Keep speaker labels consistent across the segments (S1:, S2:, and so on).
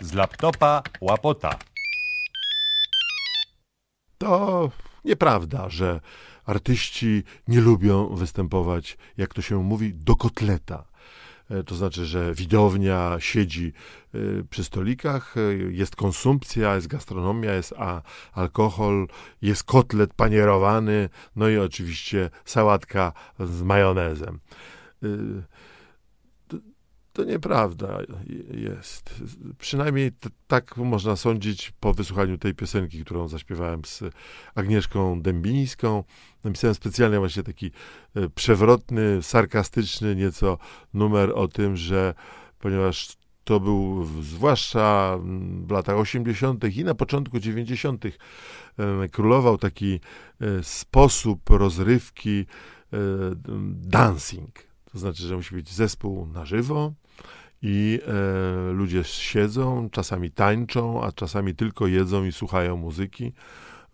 S1: Z laptopa łapota.
S2: To nieprawda, że artyści nie lubią występować, jak to się mówi, do kotleta. E, To znaczy, że widownia siedzi e, przy stolikach, e, jest konsumpcja, jest gastronomia, jest a, alkohol, jest kotlet panierowany, no i oczywiście sałatka z majonezem. To, nieprawda jest. Przynajmniej t- tak można sądzić po wysłuchaniu tej piosenki, którą zaśpiewałem z Agnieszką Dębińską. Napisałem specjalnie właśnie taki e, przewrotny, sarkastyczny nieco numer o tym, że ponieważ to był zwłaszcza w latach 80. i na początku 90. e, królował taki e, sposób rozrywki dancing. To znaczy, że musi być zespół na żywo i e, ludzie siedzą, czasami tańczą, a czasami tylko jedzą i słuchają muzyki.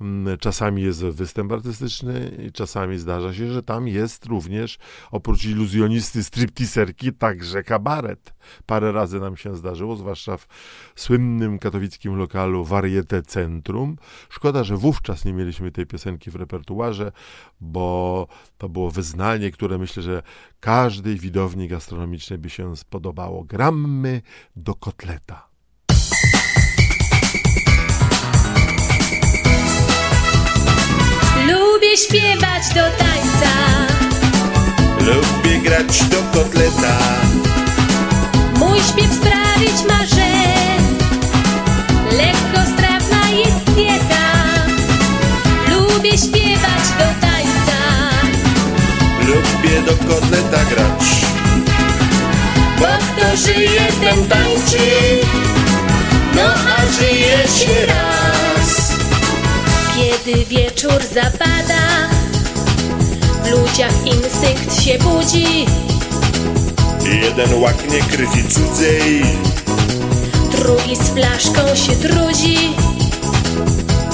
S2: Mm, Czasami jest występ artystyczny czasami zdarza się, że tam jest również oprócz iluzjonisty, stripteaserki, także kabaret. Parę razy nam się zdarzyło, zwłaszcza w słynnym katowickim lokalu Varieté Centrum. Szkoda, że wówczas nie mieliśmy tej piosenki w repertuarze, bo to było wyznanie, które myślę, że każdej widowni gastronomicznej by się spodobało. Gramy do kotleta.
S3: Do
S4: kotleta.
S3: Mój śpiew sprawić marzę. Lekko strawna jest dieta, lubię śpiewać do tańca.
S4: Lubię do kotleta grać. Bo kto żyje ten tańczy. No a żyje się raz.
S3: Kiedy wieczór zapada, ludziach instynkt się budzi.
S4: Jeden łaknie krwi cudzej
S3: Drugi z flaszką się trudzi,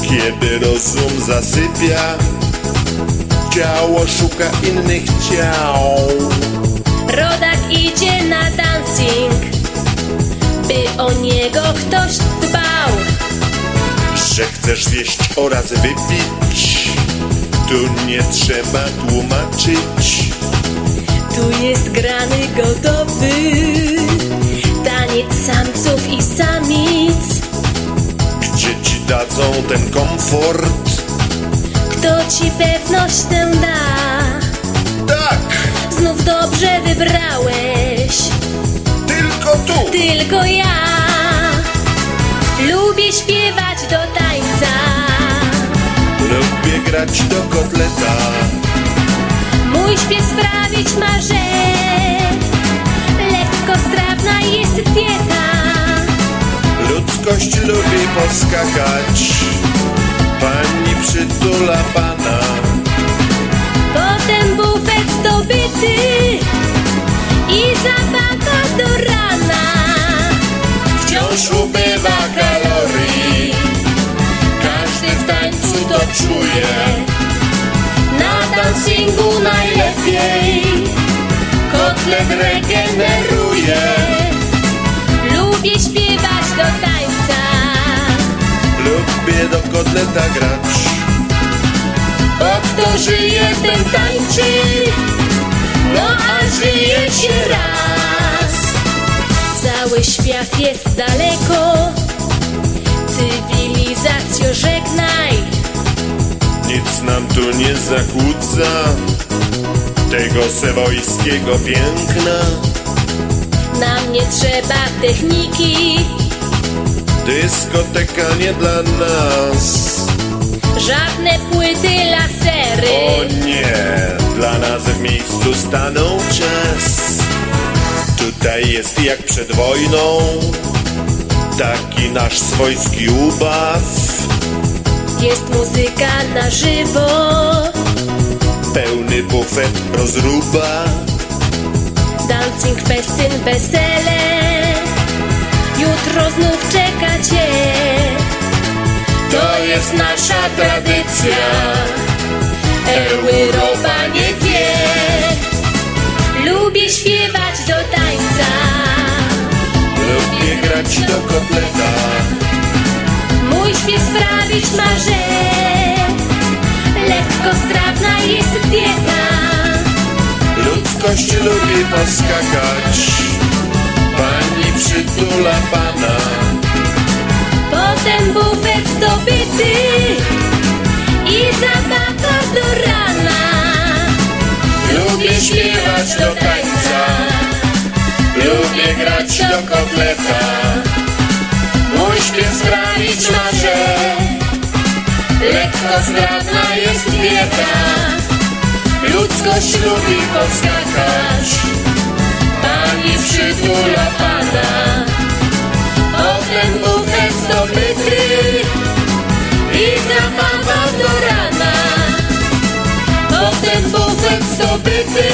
S4: Kiedy rozum zasypia Ciało szuka innych ciał
S3: rodak idzie na dancing, by o niego ktoś dbał.
S4: Że chcesz zjeść oraz wypić Tu nie trzeba tłumaczyć
S3: Tu jest grany gotowy, taniec samców i samic.
S4: Gdzie ci dadzą ten komfort
S3: Kto ci pewność tę da?
S4: Tak,
S3: Znów dobrze wybrałeś,
S4: tylko tu
S3: tylko ja. Lubię śpiewać do tańca.
S4: Grać do kotleta.
S3: Mój śpiew sprawić marzę. Lekko strawna jest dieta.
S4: Ludzkość lubi poskakać. Pani przytula pana.
S3: Potem bufet zdobyty
S4: czuje Na dancingu najlepiej. Kotlet regeneruje.
S3: Lubię śpiewać do tańca.
S4: Lubię do kotleta grać. Bo kto żyje ten tańczy. No a żyje się raz.
S3: Cały świat jest daleko
S4: zakłóca Tego sewojskiego piękna.
S3: Nam nie trzeba techniki.
S4: Dyskoteka nie dla nas.
S3: Żadne płyty lasery.
S4: O nie, dla nas w miejscu stanął czas. Tutaj jest jak przed wojną Taki nasz swojski ubaw
S3: Jest muzyka na żywo
S4: Pełny bufet rozruba.
S3: Dancing, festyn, wesele. Jutro znów czeka cię.
S4: To jest nasza tradycja. Europa nie wie.
S3: Lubię śpiewać do tańca.
S4: Lubię
S3: grać do kotleta.
S4: Mój śpiew sprawić marzę Lekko strawna jest dieta
S3: Ludzkość lubi poskakać. Pani przytula pana.
S4: Potem bufet zdobyty I zabawa do rana.
S3: Lubię śpiewać do tańca. Lubię grać do kotleta Lekko jest dieta Ludzkość lubi poskakać Pani przytula pana Potem bufet zdobyty. I zabawa do rana. Potem bufet zdobyty.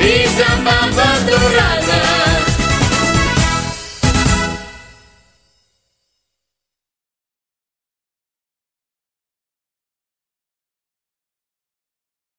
S3: I zabawa do rana